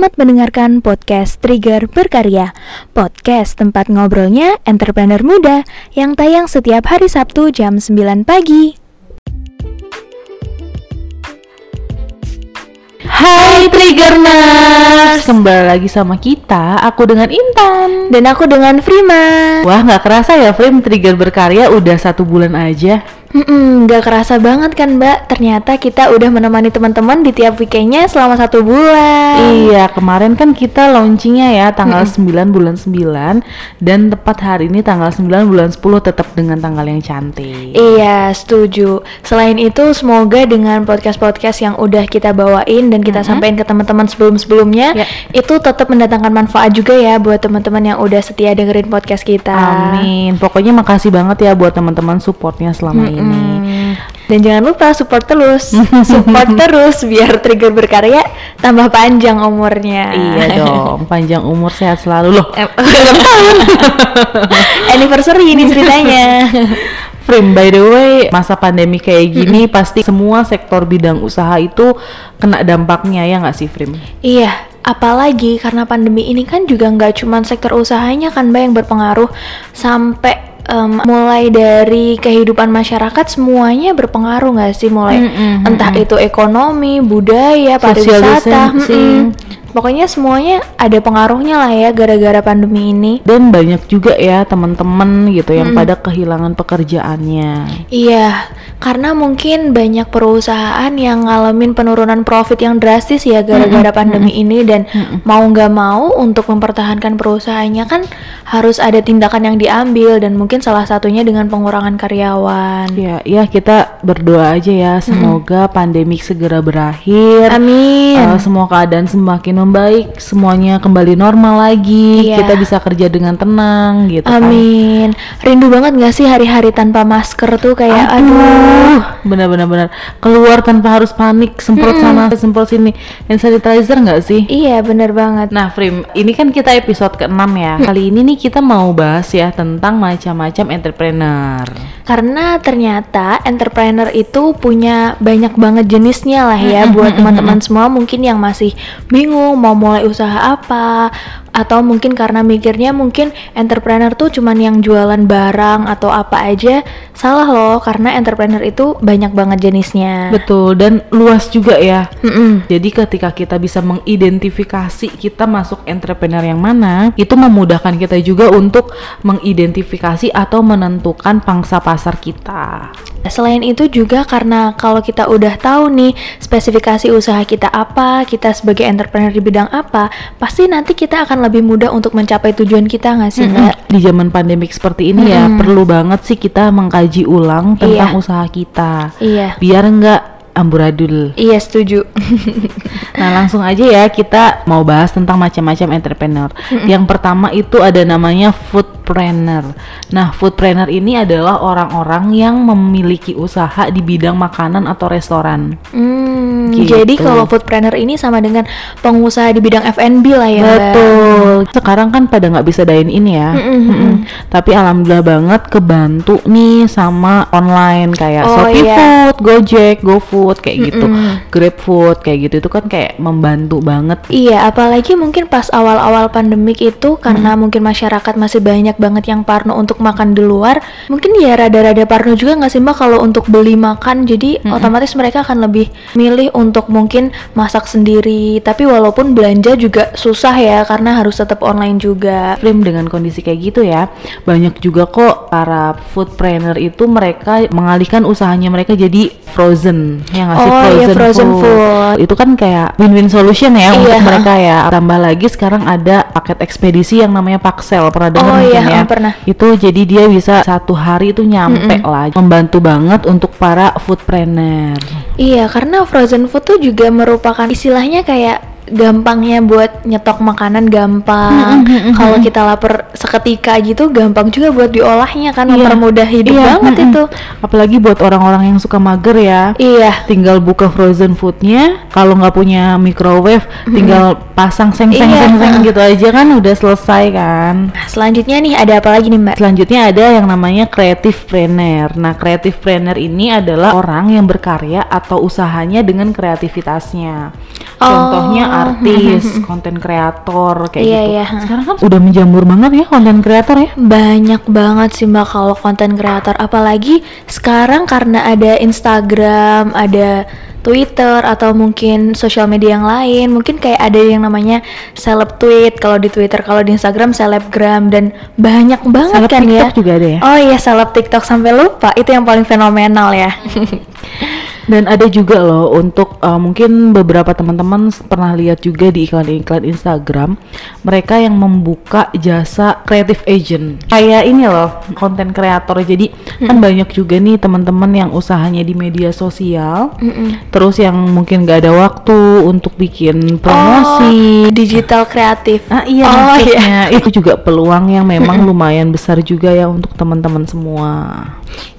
Selamat mendengarkan podcast Trigger Berkarya. Podcast tempat ngobrolnya entrepreneur muda Yang tayang setiap hari Sabtu jam 9 pagi. Hai Triggerners Kembali lagi sama kita Aku dengan Intan. Dan aku dengan Frima. Wah nggak kerasa ya Frim Trigger Berkarya udah satu bulan aja Hmm, gak kerasa banget kan mbak Ternyata kita udah menemani teman-teman di tiap weekendnya selama satu bulan Iya kemarin kan kita launchingnya ya tanggal mm -mm. 9 bulan 9 Dan tepat hari ini tanggal 9 bulan 10 tetap dengan tanggal yang cantik Iya setuju Selain itu semoga dengan podcast-podcast yang udah kita bawain Dan kita mm -hmm. sampaikan ke teman-teman sebelum-sebelumnya yeah. Itu tetap mendatangkan manfaat juga ya Buat teman-teman yang udah setia dengerin podcast kita Amin Pokoknya makasih banget ya buat teman-teman supportnya selama mm -hmm. Ini Hmm. Dan jangan lupa support terus, support terus biar trigger berkarya tambah panjang umurnya. Iya dong, panjang umur sehat selalu loh. Anniversary ini ceritanya. Prim, by the way, masa pandemi kayak gini -hmm. pasti semua sektor bidang usaha itu kena dampaknya ya nggak sih, Prim? Iya, apalagi karena pandemi ini kan juga nggak cuma sektor usahanya kan mbak yang berpengaruh. Sampai um, mulai dari kehidupan masyarakat semuanya berpengaruh nggak sih? Mulai mm -hmm. entah itu ekonomi budaya pariwisata Pokoknya semuanya ada pengaruhnya lah ya gara-gara pandemi ini. Dan banyak juga ya teman-teman gitu yang hmm. pada kehilangan pekerjaannya. Iya, karena mungkin banyak perusahaan yang ngalamin penurunan profit yang drastis ya gara-gara hmm. pandemi hmm. ini dan hmm. mau nggak mau untuk mempertahankan perusahaannya kan harus ada tindakan yang diambil dan mungkin salah satunya dengan pengurangan karyawan. Ya, ya kita berdoa aja ya semoga hmm. pandemik segera berakhir. Amin. Uh, semua keadaan semakin membaik, semuanya kembali normal lagi, iya. kita bisa kerja dengan tenang gitu kan. Amin. Kan. Rindu banget gak sih hari-hari tanpa masker tuh kayak aduh, aduh. benar-benar benar. Keluar tanpa harus panik, semprot hmm. sana, semprot sini. Hand sanitizer nggak sih? Iya, benar banget. Nah, Frim, ini kan kita episode ke-6 ya. Kali ini nih kita mau bahas ya tentang macam-macam entrepreneur. Karena ternyata entrepreneur itu punya banyak banget jenisnya lah ya buat teman-teman semua mungkin yang masih bingung mau mulai usaha apa atau mungkin karena mikirnya mungkin entrepreneur tuh cuman yang jualan barang atau apa aja salah loh karena entrepreneur itu banyak banget jenisnya. Betul dan luas juga ya. Mm -mm. jadi ketika kita bisa mengidentifikasi kita masuk entrepreneur yang mana itu memudahkan kita juga untuk mengidentifikasi atau menentukan pangsa pasar kita. Selain itu juga karena kalau kita udah tahu nih spesifikasi usaha kita apa kita sebagai entrepreneur di bidang apa pasti nanti kita akan lebih mudah untuk mencapai tujuan kita nggak sih mbak? Mm -hmm. Di zaman pandemik seperti ini mm -hmm. ya perlu banget sih kita mengkaji ulang tentang iya. usaha kita. Iya. Biar nggak amburadul. Iya setuju. nah langsung aja ya kita mau bahas tentang macam-macam entrepreneur. Mm -hmm. Yang pertama itu ada namanya foodpreneur. Nah foodpreneur ini adalah orang-orang yang memiliki usaha di bidang makanan atau restoran. Hmm, gitu. Jadi kalau foodpreneur ini sama dengan pengusaha di bidang F&B lah ya. Betul. Mbak. Sekarang kan pada nggak bisa dine in ya. Mm -hmm. Mm -hmm. Tapi alhamdulillah banget kebantu nih sama online kayak oh, Shopee iya. Food, Gojek, GoFood food kayak mm -mm. gitu, grab food kayak gitu itu kan kayak membantu banget. Iya, apalagi mungkin pas awal-awal pandemik itu karena mm. mungkin masyarakat masih banyak banget yang parno untuk makan di luar, mungkin ya rada-rada parno juga nggak sih mbak kalau untuk beli makan, jadi mm -mm. otomatis mereka akan lebih milih untuk mungkin masak sendiri. Tapi walaupun belanja juga susah ya karena harus tetap online juga. Film dengan kondisi kayak gitu ya, banyak juga kok para foodpreneur itu mereka mengalihkan usahanya mereka jadi frozen yang ngasih oh, frozen, iya, frozen food. food. Itu kan kayak win-win solution ya iya. untuk mereka ya. Tambah lagi sekarang ada paket ekspedisi yang namanya Paxel. Pernah dengar oh, iya, ya? pernah. Itu jadi dia bisa satu hari itu nyampe mm -mm. lah. Membantu banget untuk para foodpreneur. Iya, karena frozen food tuh juga merupakan istilahnya kayak gampangnya buat nyetok makanan gampang. Kalau kita lapar seketika gitu gampang juga buat diolahnya kan yeah. mempermudah hidup yeah. banget mm -hmm. itu. Apalagi buat orang-orang yang suka mager ya. Iya. Tinggal buka frozen foodnya. Kalau nggak punya microwave, tinggal pasang seng-seng iya. seng gitu aja kan udah selesai kan. Nah, selanjutnya nih ada apa lagi nih Mbak? Selanjutnya ada yang namanya creative planner. Nah, creative planner ini adalah orang yang berkarya atau usahanya dengan kreativitasnya. Oh. Artis, konten kreator kayak Iya, gitu. iya. Sekarang kan udah menjamur banget ya konten kreator ya. Banyak banget sih mbak kalau konten kreator, apalagi sekarang karena ada Instagram, ada Twitter atau mungkin sosial media yang lain, mungkin kayak ada yang namanya seleb tweet kalau di Twitter, kalau di Instagram selebgram dan banyak banget Seleb kan ya. TikTok juga ada ya? Oh iya seleb TikTok sampai lupa itu yang paling fenomenal ya. Dan ada juga loh untuk uh, mungkin beberapa teman-teman pernah lihat juga di iklan-iklan Instagram mereka yang membuka jasa creative agent. Kayak ini loh konten kreator. Jadi kan banyak juga nih teman-teman yang usahanya di media sosial. Terus yang mungkin gak ada waktu untuk bikin promosi. Oh, digital kreatif. Ah iya Oh, maksudnya itu juga peluang yang memang lumayan besar juga ya untuk teman-teman semua.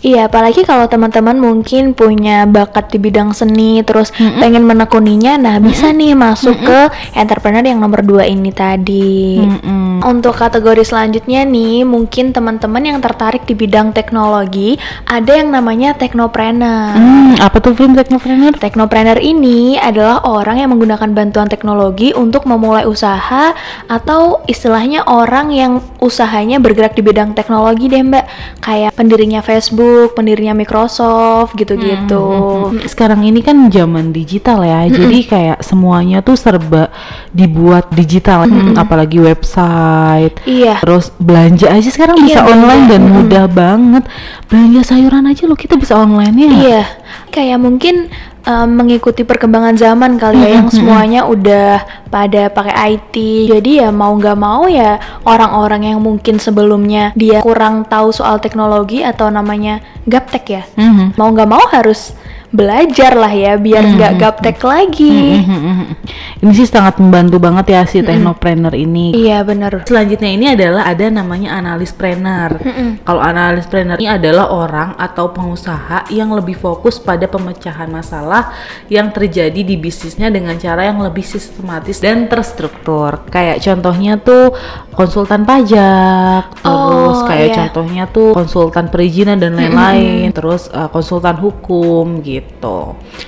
Iya, apalagi kalau teman-teman mungkin punya bakat di bidang seni, terus pengen menekuninya, nah bisa nih masuk ke entrepreneur yang nomor dua ini tadi. Mm-mm. Untuk kategori selanjutnya nih, mungkin teman-teman yang tertarik di bidang teknologi, ada yang namanya teknopreneur. Hmm, apa tuh film Technopreneur? Teknopreneur ini adalah orang yang menggunakan bantuan teknologi untuk memulai usaha atau istilahnya orang yang usahanya bergerak di bidang teknologi deh mbak kayak pendirinya Facebook, pendirinya Microsoft gitu-gitu. Hmm, Sekarang ini kan zaman digital ya, jadi kayak semuanya tuh serba dibuat digital, Hmm, apalagi website. Iya. Terus belanja aja sekarang Iya, bisa online dan mudah banget. Belanja sayuran aja loh kita bisa online ya. Iya, kayak mungkin um, mengikuti perkembangan zaman kali ya, yang semuanya udah pada pakai IT. Jadi ya mau nggak mau ya orang-orang yang mungkin sebelumnya dia kurang tahu soal teknologi atau namanya gaptek ya, Mhm. mau nggak mau harus belajar lah ya biar nggak gaptek lagi. Mhm. Ini sih sangat membantu banget ya si Technopreneur ini. Iya bener. Selanjutnya ini adalah ada namanya analis planner. Kalau analis planner ini adalah orang atau pengusaha yang lebih fokus pada pemecahan masalah yang terjadi di bisnisnya dengan cara yang lebih sistematis dan terstruktur. Kayak contohnya tuh konsultan pajak, terus Oh, kayak iya. contohnya tuh konsultan perizinan dan lain-lain, terus uh, konsultan hukum gitu.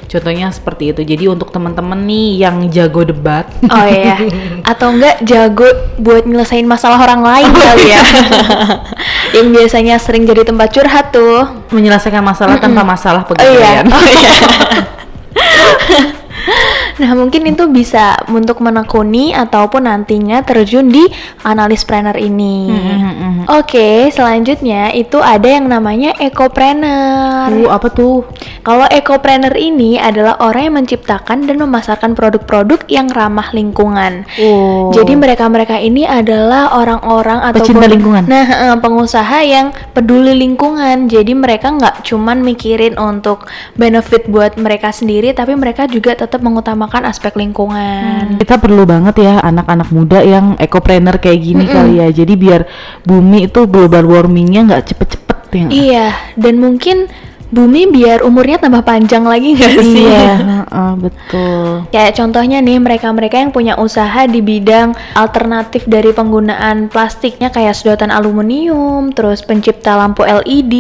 Contohnya seperti itu. Jadi untuk teman-teman nih yang jago debat, Oh iya, atau enggak jago buat nyelesain masalah orang lain kali ya. yang biasanya sering jadi tempat curhat tuh. menyelesaikan masalah tanpa masalah Oh iya. pegawaian. Oh iya. Nah, mungkin itu bisa untuk menekuni ataupun nantinya terjun di analis planner ini. Mhm. Oke, selanjutnya itu ada yang namanya ekopreneur. Uh, apa tuh? Kalau ekopreneur ini adalah orang yang menciptakan dan memasarkan produk-produk yang ramah lingkungan. Oh. Jadi mereka-mereka ini adalah orang-orang atau Pecinta lingkungan. Nah, pengusaha yang peduli lingkungan. Jadi mereka nggak cuman mikirin untuk benefit buat mereka sendiri, tapi mereka juga tetap mengutamakan aspek lingkungan. kita perlu banget ya anak-anak muda yang ekopreneur kayak gini kali ya. Jadi biar bumi itu global warmingnya nggak cepet-cepet ya. Iya, dan mungkin bumi biar umurnya tambah panjang lagi nggak sih? Iya, heeh, betul. Kayak contohnya nih mereka-mereka yang punya usaha di bidang alternatif dari penggunaan plastiknya kayak sedotan aluminium, terus pencipta lampu LED,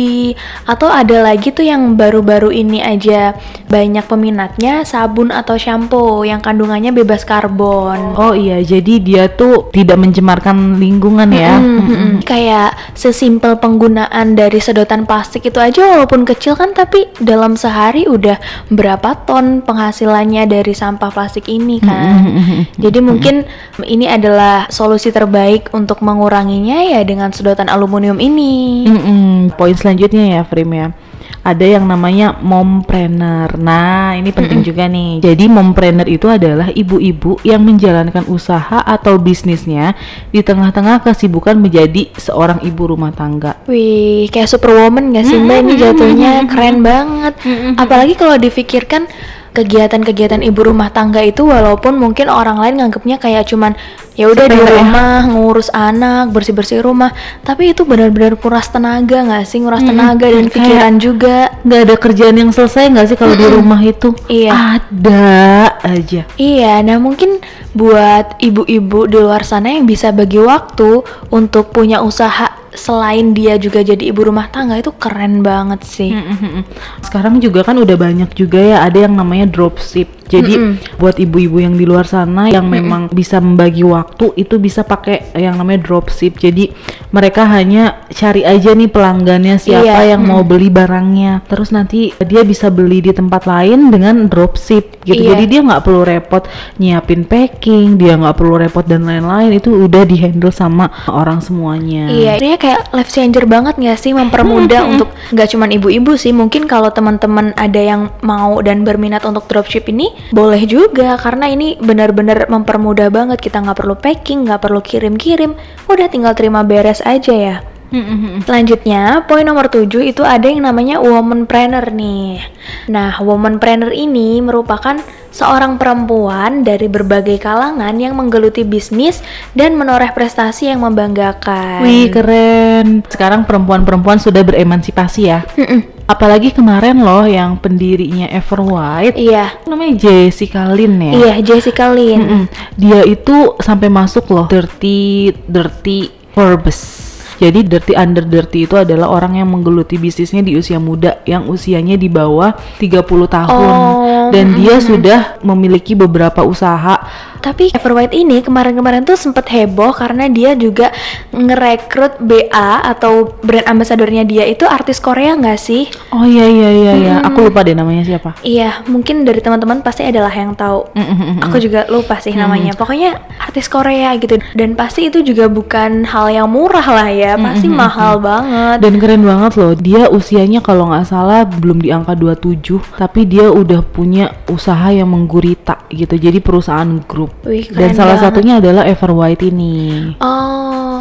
atau ada lagi tuh yang baru-baru ini aja banyak peminatnya sabun atau shampoo yang kandungannya bebas karbon. Oh iya, jadi dia tuh tidak mencemarkan lingkungan ya. Mm-mm. Kayak sesimpel penggunaan dari sedotan plastik itu aja walaupun kecil kan tapi dalam sehari udah berapa ton penghasilannya dari sampah plastik ini kan. Jadi mungkin ini adalah solusi terbaik untuk menguranginya ya dengan sedotan aluminium ini. Poin selanjutnya ya, Frim ya. Ada yang namanya mompreneur. Nah, ini penting juga nih. Jadi mompreneur itu adalah ibu-ibu yang menjalankan usaha atau bisnisnya di tengah-tengah kesibukan menjadi seorang ibu rumah tangga. Wih, kayak superwoman gak sih mbak ini jatuhnya keren banget. Apalagi kalau difikirkan kegiatan-kegiatan ibu rumah tangga itu walaupun mungkin orang lain nganggapnya kayak cuman ya udah di ya. rumah ngurus anak bersih-bersih rumah tapi itu benar-benar kuras tenaga nggak sih nguras tenaga dan pikiran juga Nggak ada kerjaan yang selesai nggak sih kalau di rumah itu? Iya. Ada aja. Iya, nah mungkin buat ibu-ibu di luar sana yang bisa bagi waktu untuk punya usaha selain dia juga jadi ibu rumah tangga itu keren banget sih. Mm-mm. Sekarang juga kan udah banyak juga ya ada yang namanya dropship. Jadi Mm-mm. buat ibu-ibu yang di luar sana yang memang bisa membagi waktu itu bisa pakai yang namanya dropship. Jadi mereka hanya cari aja nih pelanggannya siapa Iya, yang mau beli barangnya. Terus nanti dia bisa beli di tempat lain dengan dropship gitu. Iya. Jadi dia nggak perlu repot nyiapin packing, dia nggak perlu repot dan lain-lain. Itu udah dihandle sama orang semuanya. Iya, ini kayak life changer banget nggak sih mempermudah untuk nggak cuman ibu-ibu sih, mungkin kalau teman-teman ada yang mau dan berminat untuk dropship ini boleh juga karena ini benar-benar mempermudah banget kita nggak perlu packing, nggak perlu kirim-kirim, udah tinggal terima beres aja ya. Selanjutnya, poin nomor 7 itu ada yang namanya woman planner nih. Nah, woman planner ini merupakan seorang perempuan dari berbagai kalangan yang menggeluti bisnis dan menoreh prestasi yang membanggakan. Wih keren. Sekarang perempuan-perempuan sudah beremansipasi ya. Mm-mm. Apalagi kemarin loh yang pendirinya Everwhite Iya, namanya Jessica Lin ya. iya Jessica Lin. Mm-mm. Dia itu sampai masuk loh Dirty Dirty Forbes. Jadi Dirty Under Dirty itu adalah orang yang menggeluti bisnisnya di usia muda yang usianya di bawah 30 tahun. Oh, dan dia sudah memiliki beberapa usaha Tapi Everwhite ini kemarin-kemarin tuh sempet heboh karena dia juga ngerekrut BA atau brand ambassadornya dia itu artis Korea nggak sih? Oh iya iya iya iya, aku lupa deh namanya siapa. Iya, mungkin dari teman-teman pasti adalah yang tahu. Mm-mm-mm. Aku juga lupa sih namanya. Pokoknya artis Korea gitu. Dan pasti itu juga bukan hal yang murah lah ya. Pasti mahal banget. Dan keren banget loh, dia usianya kalau nggak salah belum di angka 27, tapi dia udah punya usaha yang menggurita gitu. Jadi perusahaan grup. Wih, Dan salah banget. satunya adalah Everwhite ini. Oh.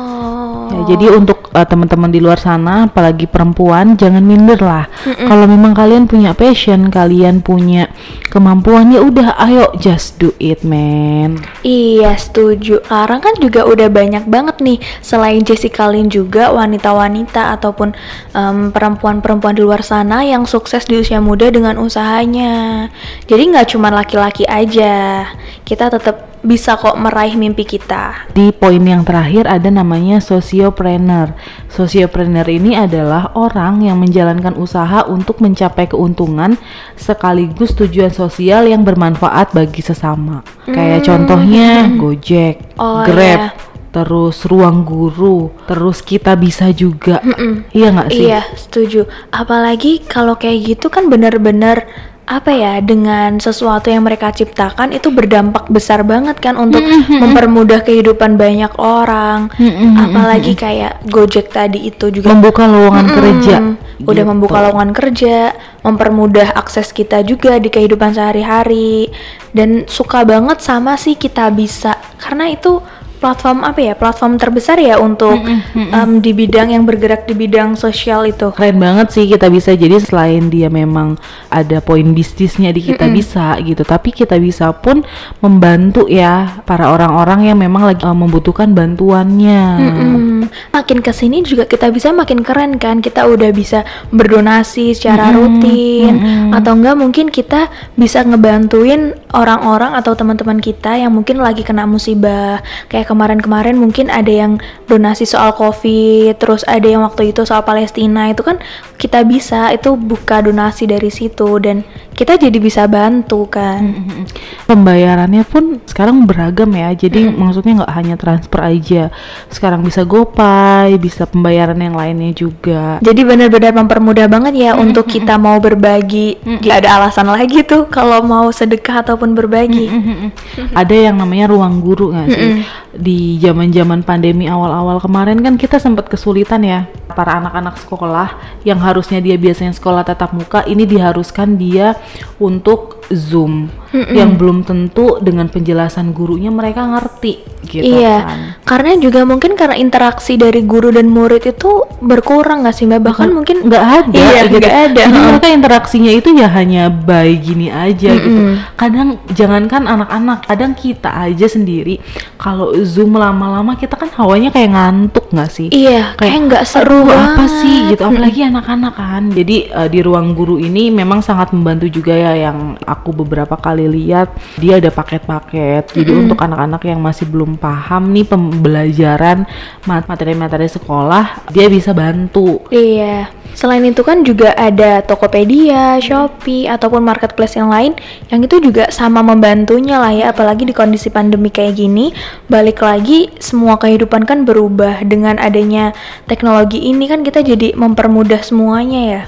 Ya, jadi untuk uh, teman-teman di luar sana, apalagi perempuan, jangan minder lah. Kalau memang kalian punya passion, kalian punya kemampuan, ya udah, ayo just do it, man. Iya setuju. Sekarang kan juga udah banyak banget nih. Selain Jessica Lin juga wanita-wanita Ataupun em, perempuan-perempuan di luar sana Yang sukses di usia muda dengan usahanya. Jadi nggak cuma laki-laki aja. Kita tetap bisa kok meraih mimpi kita Di poin yang terakhir ada namanya sociopreneur. Sociopreneur ini adalah orang yang menjalankan usaha untuk mencapai keuntungan sekaligus tujuan sosial yang bermanfaat bagi sesama. Kayak contohnya Gojek, Oh, Grab, iya. Terus Ruang Guru, terus kita bisa juga. Mm-mm. Iya nggak sih? Iya, setuju. Apalagi kalau kayak gitu kan bener-bener apa ya dengan sesuatu yang mereka ciptakan itu berdampak besar banget kan untuk mempermudah kehidupan banyak orang. Mm-mm, Apalagi kayak Gojek tadi itu juga Membuka lowongan Mm-mm. kerja. Udah gitu. membuka lowongan kerja, mempermudah akses kita juga di kehidupan sehari-hari. Dan suka banget sama sih kita bisa karena itu platform apa ya? Platform terbesar ya untuk em, di bidang yang bergerak di bidang sosial itu. keren banget sih kita bisa. Jadi selain dia memang ada poin bisnisnya di kita bisa gitu tapi kita bisa pun membantu ya para orang-orang yang memang lagi uh, membutuhkan bantuannya. Mm-mm. Makin ke sini juga kita bisa makin keren kan. Kita udah bisa berdonasi secara rutin. atau enggak mungkin kita bisa ngebantuin orang-orang atau teman-teman kita yang mungkin lagi kena musibah. Kayak kemarin-kemarin mungkin ada yang donasi soal covid terus ada yang waktu itu soal Palestina itu kan kita bisa itu buka donasi dari situ. Dan kita jadi bisa bantu kan Mm-mm. pembayarannya pun sekarang beragam ya jadi maksudnya nggak hanya transfer aja sekarang bisa GoPay bisa pembayaran yang lainnya juga Jadi benar-benar mempermudah banget ya untuk kita mau berbagi. Gak ada alasan lagi tuh kalau mau sedekah ataupun berbagi. Mm-mm. Ada yang namanya ruang guru nggak sih? Di zaman-zaman pandemi awal-awal kemarin kan kita sempat kesulitan ya. Para anak-anak sekolah yang harusnya dia biasanya sekolah tatap muka, ini diharuskan dia untuk Zoom. Yang belum tentu dengan penjelasan gurunya mereka ngerti gitu iya, kan. karena juga mungkin karena interaksi dari guru dan murid itu berkurang nggak sih mbak? Bahkan mungkin nggak ada Iya, gitu. nggak ada. jadi mereka interaksinya itu ya hanya by gini aja gitu kadang jangankan anak-anak kadang kita aja sendiri kalau zoom lama-lama kita kan hawanya kayak ngantuk nggak sih Iya, kayak nggak seru "Aduh, apa banget." sih gitu apalagi anak-anak kan jadi eh, di ruang guru ini memang sangat membantu juga ya yang aku beberapa kali lihat dia ada paket-paket. Jadi untuk anak-anak yang masih belum paham nih pembelajaran mat- materi-materi sekolah, dia bisa bantu. Iya. Selain itu kan juga ada Tokopedia, Shopee, ataupun marketplace yang lain yang itu juga sama membantunya lah ya apalagi di kondisi pandemi kayak gini balik lagi semua kehidupan kan berubah dengan adanya teknologi ini kan kita jadi mempermudah semuanya ya.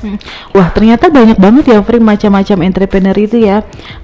Wah ternyata banyak banget ya frame macam-macam entrepreneur itu ya.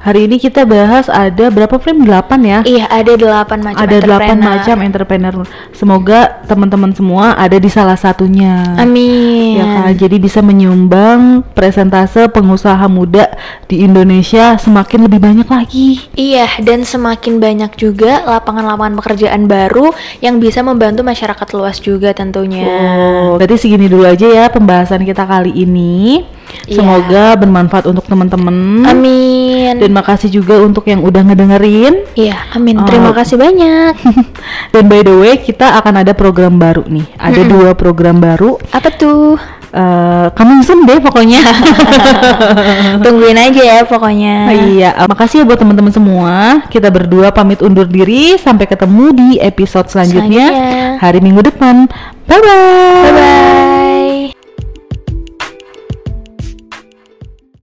Hari ini kita bahas ada berapa frame? 8 ya? Iya, ada delapan macam ada delapan entrepreneur. macam entrepreneur. Semoga teman-teman semua ada di salah satunya. Amin. Ya kan, jadi bisa menyumbang presentase pengusaha muda di Indonesia semakin lebih banyak lagi. Iya, dan semakin banyak juga lapangan-lapangan pekerjaan baru yang bisa membantu masyarakat luas juga tentunya. Oh, berarti segini dulu aja ya pembahasan kita kali ini. Iya. Semoga bermanfaat untuk teman-teman. Amin. Dan makasih juga untuk yang udah ngedengerin. Iya, amin. Oh. Terima kasih banyak. Dan by the way, kita akan ada program baru nih. Ada dua program baru. Apa tuh? Eh, coming soon deh pokoknya. Tungguin aja ya pokoknya. iya, eh, makasih ya buat teman-teman semua. Kita berdua pamit undur diri. Sampai ketemu di episode selanjutnya Selanjutnya. hari Minggu depan. Bye bye. Bye bye.